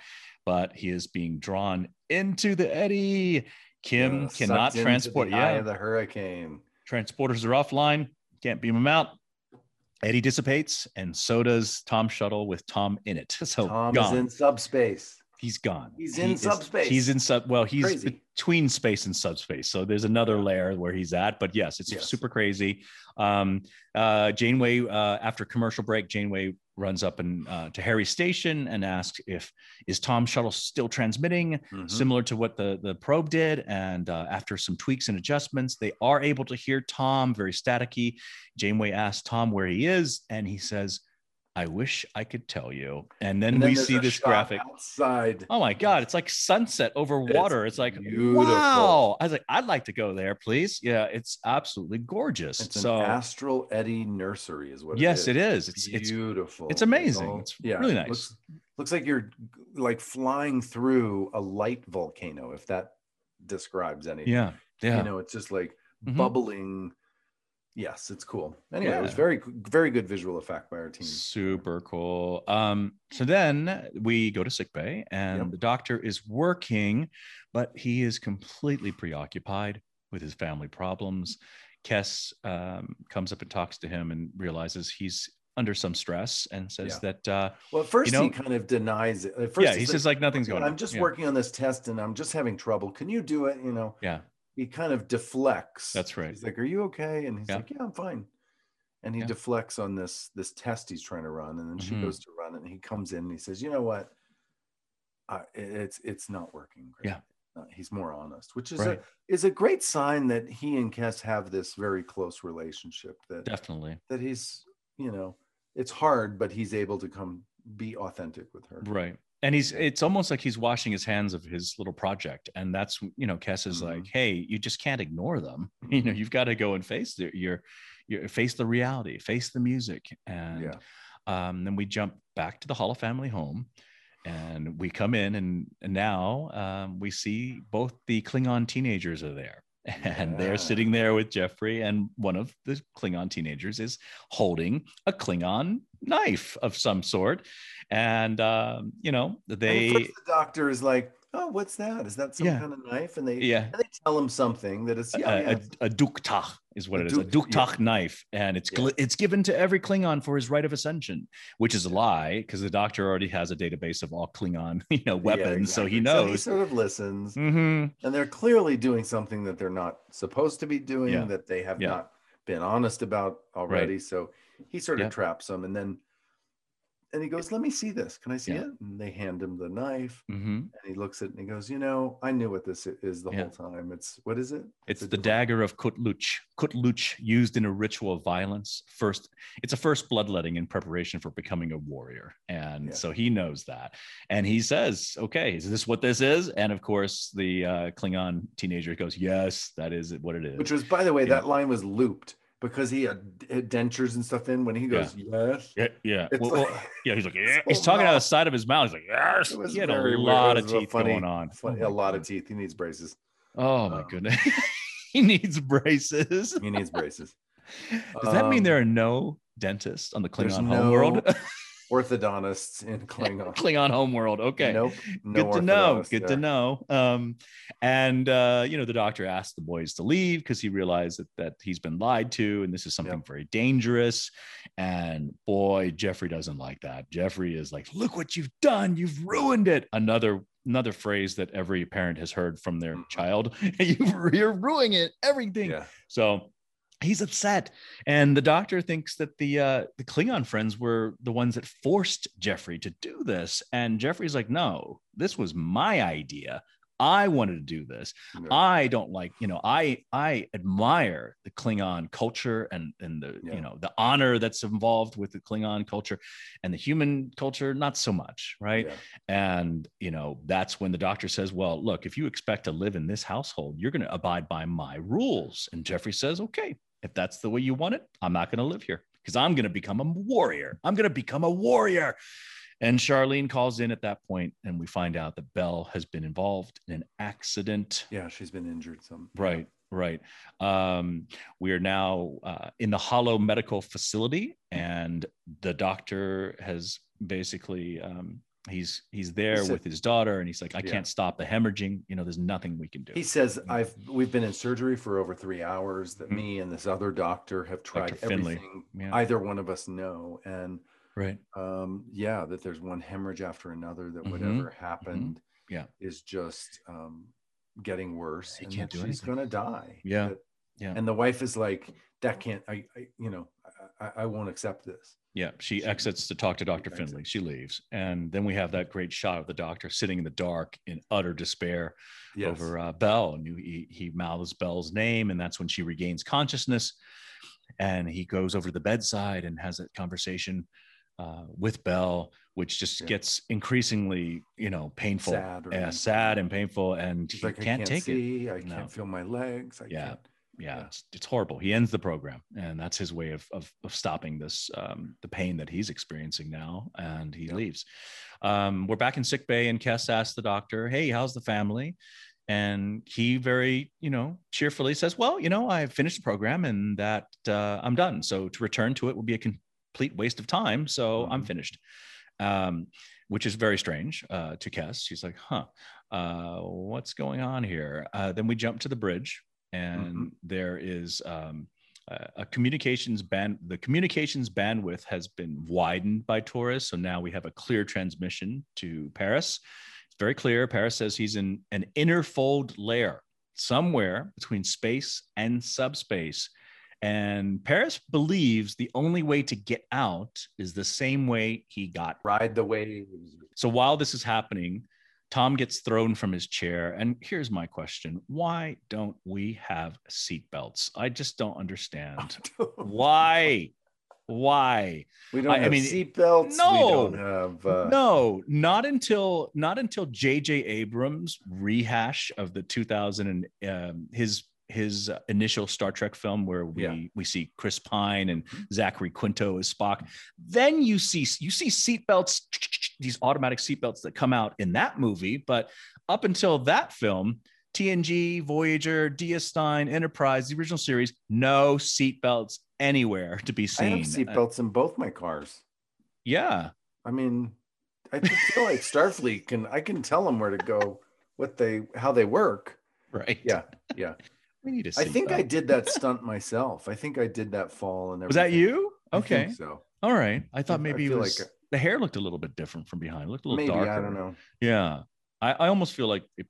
but he is being drawn into the eddy. Kim Yeah, cannot transport. Yeah, the hurricane. transporters are offline. Can't beam them out. Eddy dissipates, and so does Tom Shuttle with Tom in it. So Tom gone. is in subspace. He's gone. He's He in is- subspace. He's in sub. Well, he's Crazy. between space and subspace. So there's another Yeah. layer where he's at. But yes, it's Yes. super crazy. Um, uh, Janeway, uh, after commercial break, Janeway runs up and uh, to Harry's station and asks if is Tom Shuttle still transmitting, Mhm. similar to what the the probe did. And uh, after some tweaks and adjustments, they are able to hear Tom very staticky. Janeway asks Tom where he is, and he says, "I wish I could tell you." And then, And then we see this graphic. outside. Oh my God, it's like sunset over water. It's, like, beautiful. wow. I was like, I'd like to go there, please. Yeah, it's absolutely gorgeous. It's so, an astral eddy nursery, is what. yes, it it is. is. It's, it's, beautiful. it's amazing. all- It's really nice. Looks, looks like you're like flying through a light volcano, if that describes anything. yeah, yeah. You know, it's just like Mhm. bubbling. Yes, it's cool. Anyway, it was very, very good visual effect by our team. Super cool. Um, so then we go to sick bay and Yep. the doctor is working, but he is completely preoccupied with his family problems. Kes um, comes up and talks to him and realizes he's under some stress and says Yeah. that uh, Well, at first know- he kind of denies it. At first yeah, he like, says like nothing's going on. I'm just Yeah. working on this test and I'm just having trouble. Can you do it? You know, Yeah, he kind of deflects. That's right. He's like, "Are you okay?" And he's Yeah. like, "Yeah, I'm fine." And he Yeah. deflects on this this test he's trying to run, and then she Mhm. goes to run it, and he comes in and he says, "You know what? It's it's not working." Great. Yeah. Uh, he's more honest, which is Right. a is a great sign that he and Kes have this very close relationship. That definitely. that he's you know it's hard, but he's able to come be authentic with her. Right. And he's it's almost like he's washing his hands of his little project. And that's you know, Kes is like, Mhm. hey, you just can't ignore them. You know, you've got to go and face the, your your face the reality, face the music. And Yeah. um, then we jump back to the Holo Family home and we come in and, and now um, we see both the Klingon teenagers are there. And Yeah. they're sitting there with Jeffrey, and one of the Klingon teenagers is holding a Klingon knife of some sort, and um, you know they the doctor is like, "Oh, what's that? Is that some Yeah. kind of knife?" And they yeah and they tell him something that is yeah, a, yeah, a, a d'k tahg is what A it is a duk- d'k tahg knife and it's Yeah. it's given to every klingon for his rite of ascension which is a lie because the doctor already has a database of all klingon you know yeah, weapons so he exactly. knows he sort of listens, Mhm. and they're clearly doing something that they're not supposed to be doing Yeah. that they have Yeah. not been honest about already. So he sort of Yeah. traps them, and then and he goes, "Let me see this. Can I see Yeah. it?" And they hand him the knife, Mhm. and he looks at it and he goes, "You know, I knew what this is the Yeah. whole time. It's what is it? it's a the device." dagger of kut'luch kut'luch used in a ritual of violence first it's a first bloodletting in preparation for becoming a warrior and Yeah. so he knows that and he says okay is this what this is and of course the uh, klingon teenager goes yes that is what it is Which was, by the way, that line was looped because he had, had dentures and stuff in. When he goes, "Yes," Yeah, yeah. Well, like- well, yeah, he's like, yeah. so He's talking out of the side of his mouth. He's like, yes. It was He had a lot of teeth funny- going on. funny- Oh a lot of teeth. He needs braces. Oh my Um, goodness. he needs braces. He needs braces. Does that mean Um, there are no dentists on the Klingon no homeworld? Orthodontists in Klingon. Klingon homeworld. Okay. Nope. No Good to know. Good to know. Um, and uh, you know, the doctor asked the boys to leave because he realized that that he's been lied to, and this is something very dangerous. And boy, Jeffrey doesn't like that. Jeffrey is like, "Look what you've done! You've ruined it." Another another phrase that every parent has heard from their Mhm. child: "You've- "You're ruining it, everything." Yeah. So he's upset, and the doctor thinks that the uh, the Klingon friends were the ones that forced Jeffrey to do this, and Jeffrey's like, "No, this was my idea. I wanted to do this. Yeah. I don't like, you know, I I admire the Klingon culture and and the Yeah. you know the honor that's involved with the Klingon culture, and the human culture not so much, right? Yeah. And, you know, that's when the doctor says, Well, look, if you expect to live in this household, you're going to abide by my rules. And Jeffrey says, Okay, if that's the way you want it, I'm not going to live here because I'm going to become a warrior. I'm going to become a warrior. And Charlene calls in at that point, and we find out that Belle has been involved in an accident. Yeah. She's been injured some. Right, right. Um, we are now uh, in the Holo Medical Facility, and the doctor has basically um, he's he's there with his daughter, and he's like, I Yeah. can't stop the hemorrhaging. You know, there's nothing we can do. He says, "I've we've been in surgery for over three hours. That Mhm. me and this other doctor have tried Dr. Everything Yeah. either one of us know, and right. um, yeah, that there's one hemorrhage after another. That Mhm. whatever happened, Yeah. is just um, getting worse, He and can't do she's anything. gonna die. Yeah. That- Yeah. And the wife is like, "That can't. I, I you know, I, I, won't accept this." Yeah, she She- exits to talk to Dr. Finley. She leaves. And then we have that great shot of the doctor sitting in the dark in utter despair Yes. over uh, Belle. And he, he mouths Belle's name, and that's when she regains consciousness. And he goes over to the bedside and has that conversation uh, with Bell, which just Yeah. gets increasingly, you know, painful, sad, yeah, sad and painful, and She's he like, can't, can't take it. see. I No. can't feel my legs. I Yeah. can't. Yeah. It's, it's horrible. He ends the program, and that's his way of of, of stopping this um, the pain that he's experiencing now, and he Yeah. leaves. Um, we're back in sick bay, and Kes asks the doctor, "Hey, how's the family?" And he very, you know, cheerfully says, "Well, you know, I've finished the program, and that uh, I'm done. So to return to it would be a complete waste of time. So I'm Mhm. finished." Um, which is very strange uh, to Kes. She's like, "Huh, uh, what's going on here?" Uh, then we jump to the bridge, and there is um, a a communications band. The communications bandwidth has been widened by Torres, so now we have a clear transmission to Paris. It's very clear. Paris says he's in an inner fold layer somewhere between space and subspace. And Paris believes the only way to get out is the same way he got Ride the waves. so while this is happening, Tom gets thrown from his chair. And here's my question Why don't we have seatbelts? I just don't understand. Why? Why? We don't I- I have mean, seatbelts. no. we don't have. Uh, no, not until not until J.J. Abrams rehash of the 2000 and um, his his initial Star Trek film where we Yeah. we see Chris Pine and Zachary Quinto as Spock. Then you see you see seatbelts, these automatic seatbelts that come out in that movie. But up until that film, TNG, Voyager, DS9, Enterprise, the original series, no seatbelts anywhere to be I seen. have seatbelts in both my cars. yeah. I mean, I feel like Starfleet can I can tell them where to go, what they how they work. Right. Yeah, yeah. We need a I think I did that stunt myself. I think I did that fall and Was that everything. you? I Okay. so All right. I thought I maybe it feel was like- the hair looked a little bit different from behind. It looked a little maybe darker. I don't know. Yeah. I, I almost feel like it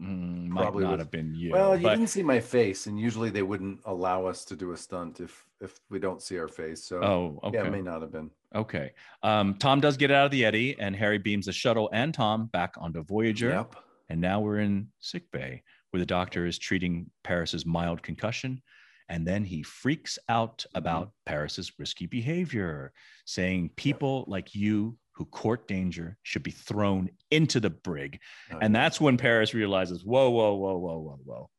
mm, might not was- have been you. well, you but didn't see my face, and usually they wouldn't allow us to do a stunt if if we don't see our face. So oh, okay. yeah, it may not have been. Okay. Um, Tom does get out of the Eddy, and Harry beams the shuttle and Tom back onto Voyager. Yep. And now we're in sick bay where the doctor is treating Paris's mild concussion. And then he freaks out Mm-hmm. about Paris's risky behavior, saying people like you who court danger should be thrown into the brig. Oh, And that's when Paris realizes, whoa, whoa, whoa, whoa, whoa, whoa.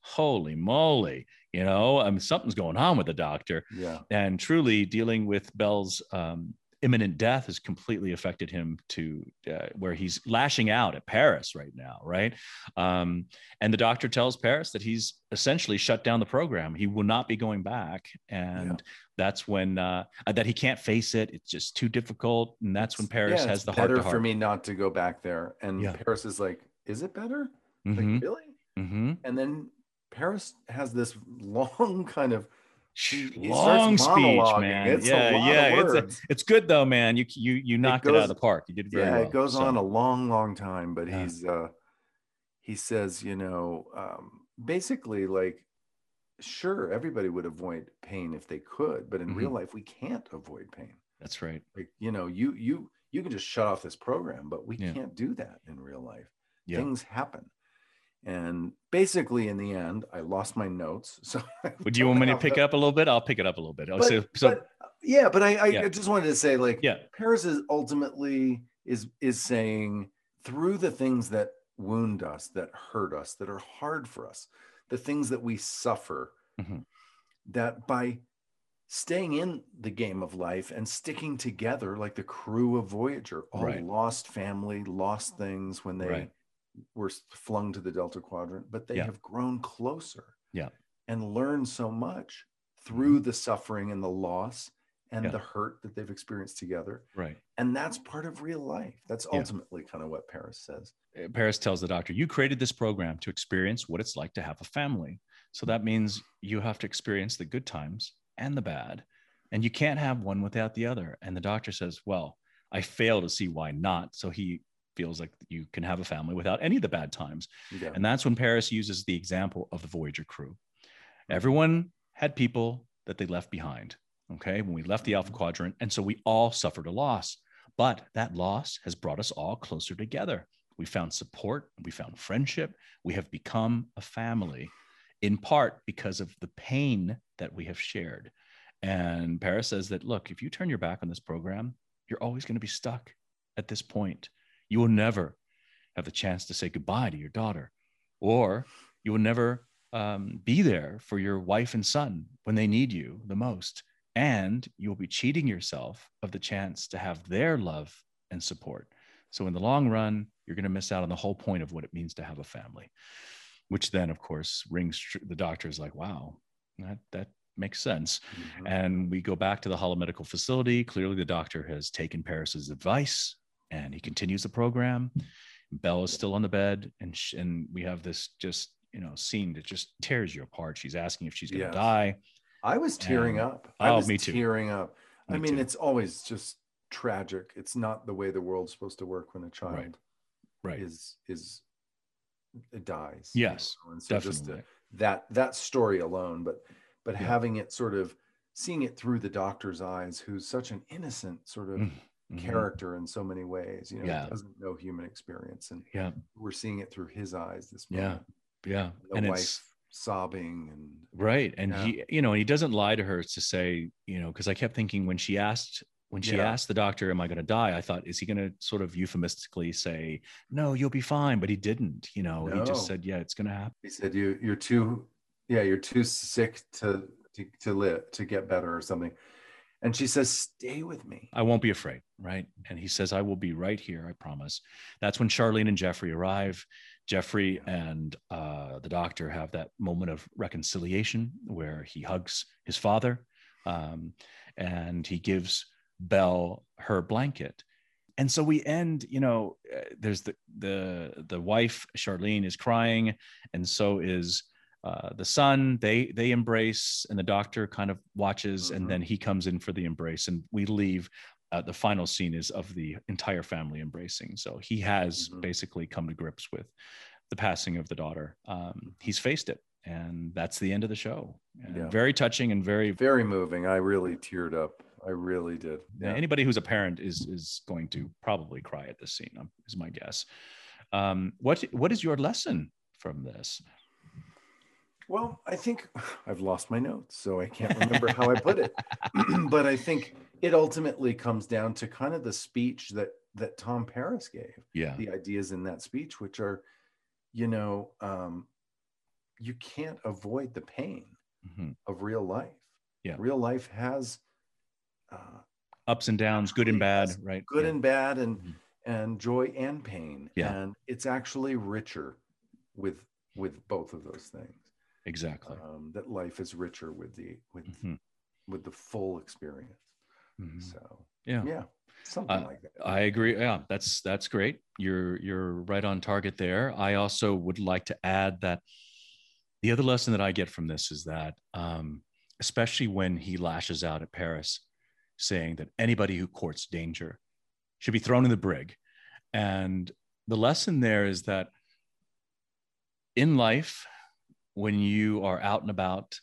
Holy moly. You know, I mean, something's going on with the doctor yeah. and truly dealing with Belle's um, imminent death has completely affected him to uh, where he's lashing out at Paris right now, right? Um, and the doctor tells Paris that he's essentially shut down the program. He will not be going back, and that's when uh, that he can't face it. It's just too difficult, and that's when Paris Yeah, has the heart better for me not to go back there. And Yeah. Paris is like, is it better? Mhm, Like, really? mhm. And then Paris has this long kind of Long speech, man. It's a yeah, yeah. It's a, it's good though, man. You you you knocked it, out of the park. You did very yeah, well. it goes So, on a long, long time, but Yeah. he's uh he says, you know, um, basically like sure, everybody would avoid pain if they could, but in Mhm. real life we can't avoid pain. That's right. Like, you know, you you you can just shut off this program, but we Yeah. can't do that in real life. Yeah. Things happen. And basically in the end, I lost my notes. So Would you want me to pick up a little bit? I'll pick it up a little bit. But, so, so but, yeah, but I, I Yeah. just wanted to say, like, yeah, Paris is ultimately is is saying through the things that wound us, that hurt us, that are hard for us, the things that we suffer, Mhm. that by staying in the game of life and sticking together like the crew of Voyager, all Right. lost family, lost things when they Right. Were flung to the Delta Quadrant, but they Yeah. have grown closer Yeah. and learned so much through the suffering and the loss and Yeah. the hurt that they've experienced together. right. And that's part of real life. That's Yeah. ultimately kind of what Paris says. Uh, Paris tells the doctor, You created this program to experience what it's like to have a family. So that means you have to experience the good times and the bad. And you can't have one without the other. And the doctor says, Well, I fail to see why not. So he feels like you can have a family without any of the bad times. Yeah. And that's when Paris uses the example of the Voyager crew. Mm-hmm. Everyone had people that they left behind. Okay. When we left the Alpha mm-hmm. Quadrant. And so we all suffered a loss. But that loss has brought us all closer together. We found support, we found friendship, we have become a family in part because of the pain that we have shared. And Paris says that, look, if you turn your back on this program, you're always going to be stuck at this point. You will never have the chance to say goodbye to your daughter, or you will never um, be there for your wife and son when they need you the most. And you will be cheating yourself of the chance to have their love and support. So, in the long run, you're going to miss out on the whole point of what it means to have a family, which then, of course, rings tr- the doctor's like, wow, that, that makes sense. Mhm. And we go back to the Holo Medical Facility. Clearly, the doctor has taken Paris's advice and he continues the program. Belle is still on the bed, and sh- and we have this just you know scene that just tears you apart. She's asking if she's going to Yes. die. I was tearing And- up. I Oh, was me too. tearing up. I mean, too. it's always just tragic. It's not the way the world's supposed to work when a child Right. Right. is is it dies. you Yes, know? And so just Definitely. to- that that story alone, but but Yeah. having it sort of seeing it through the doctor's eyes, who's such an innocent sort of Mm, Mhm. character in so many ways. You know, Yeah. he doesn't know human experience, and Yeah. we're seeing it through his eyes. This Yeah. moment. Yeah. the and wife it's sobbing and right. And Yeah. he, you know, and he doesn't lie to her to say, you know, because I kept thinking when she asked, when she Yeah. asked the doctor, Am I going to die? I thought, is he going to sort of euphemistically say, No, you'll be fine? But he didn't. You know, he just said, Yeah, it's going to happen. he said you you're too yeah you're too sick to to, to live to get better or something And she says, Stay with me. I won't be afraid. Right. And he says, I will be right here. I promise. That's when Charlene and Jeffrey arrive. Jeffrey and uh, the doctor have that moment of reconciliation where he hugs his father um, and he gives Belle her blanket. And so we end, you know, uh, there's the the the wife Charlene is crying, and so is uh, the son. They they embrace, and the doctor kind of watches, mm-hmm. and then he comes in for the embrace, and we leave. Uh, the final scene is of the entire family embracing. So he has mm-hmm. basically come to grips with the passing of the daughter. Um, he's faced it, and that's the end of the show. Yeah. Very touching and very very moving. I really teared up. I really did. Yeah. Anybody who's a parent is is going to probably cry at this scene. Um, is my guess. Um, what what is your lesson from this? Well, I think I've lost my notes, so I can't remember how I put it. but I think it ultimately comes down to kind of the speech that that Tom Paris gave. Yeah, the ideas in that speech, which are, you know, um, you can't avoid the pain mm-hmm. of real life. Yeah, real life has uh, ups and downs, good and bad, right? Good yeah. and bad, and mm-hmm. and joy and pain. Yeah, and it's actually richer with with both of those things. Exactly. Um, that life is richer with the with mm-hmm. with the full experience. Mm-hmm. So yeah, yeah, something uh, like that. I agree. Yeah, that's that's great. You're you're right on target there. I also would like to add that the other lesson that I get from this is that, um, especially when he lashes out at Paris, saying that anybody who courts danger should be thrown in the brig. And the lesson there is that in life, when you are out and about,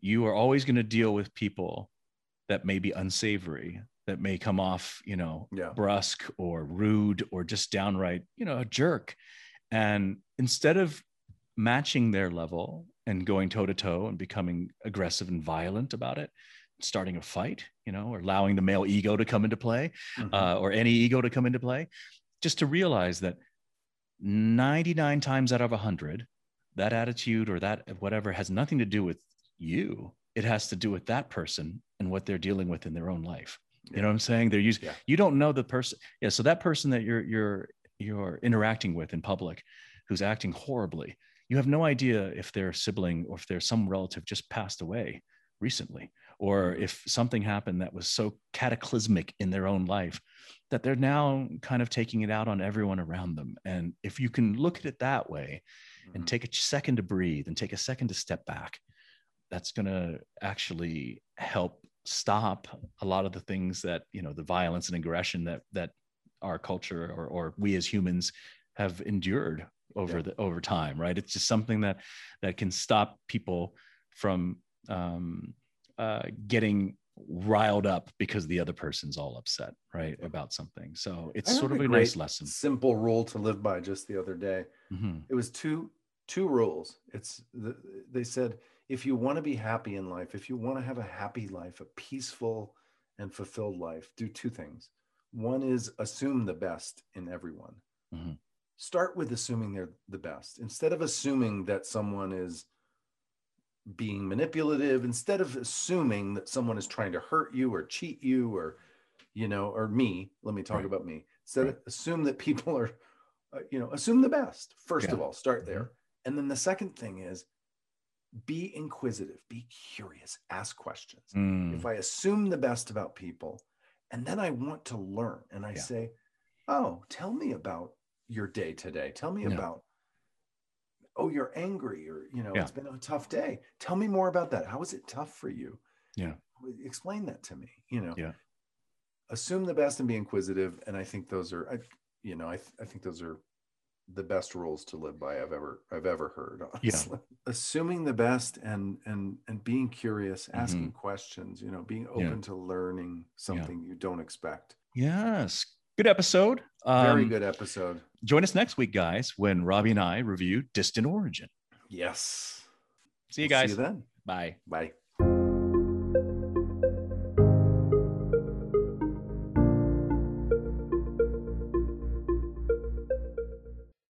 you are always going to deal with people that may be unsavory, that may come off, you know, yeah. brusque or rude or just downright, you know, a jerk. And instead of matching their level and going toe to toe and becoming aggressive and violent about it, starting a fight, you know, or allowing the male ego to come into play mm-hmm. uh, or any ego to come into play, just to realize that 99 times out of 100, that attitude or that whatever has nothing to do with you. It has to do with that person and what they're dealing with in their own life. You know what I'm saying? They're using, yeah. you don't know the person. Yeah. So that person that you're, you're, you're interacting with in public who's acting horribly, you have no idea if their sibling or if their some relative just passed away recently or mm-hmm. if something happened that was so cataclysmic in their own life that they're now kind of taking it out on everyone around them. And if you can look at it that way mm-hmm. and take a second to breathe and take a second to step back, that's going to actually help stop a lot of the things that, you know, the violence and aggression that, that our culture or, or we as humans have endured over yeah. the over time right it's just something that that can stop people from um, uh, getting riled up because the other person's all upset, right, about something. So it's sort of a, a nice lesson. Simple rule to live by. Just the other day, mm-hmm. it was two two rules. It's the, they said if you want to be happy in life, if you want to have a happy life, a peaceful and fulfilled life, do two things. One is assume the best in everyone. Mm-hmm. Start with assuming they're the best instead of assuming that someone is being manipulative instead of assuming that someone is trying to hurt you or cheat you or you know or me let me talk right. about me instead right. assume that people are uh, you know assume the best first yeah. of all start there mm-hmm. and then the second thing is be inquisitive be curious ask questions mm. if i assume the best about people and then i want to learn and i yeah. say oh tell me about your day today tell me yeah. about oh you're angry or you know yeah. it's been a tough day. Tell me more about that. How is it tough for you? Yeah. Explain that to me you know? Yeah. Assume the best and be inquisitive and i think those are I, you know I, th- I think those are the best rules to live by i've ever i've ever heard honestly. yeah assuming the best and and and being curious asking mm-hmm. questions you know being open yeah. to learning something you don't expect. Yes good episode. Um, Very good episode. Join us next week, guys, when Robbie and I review Distant Origin. Yes. See you guys. See you then. Bye. Bye.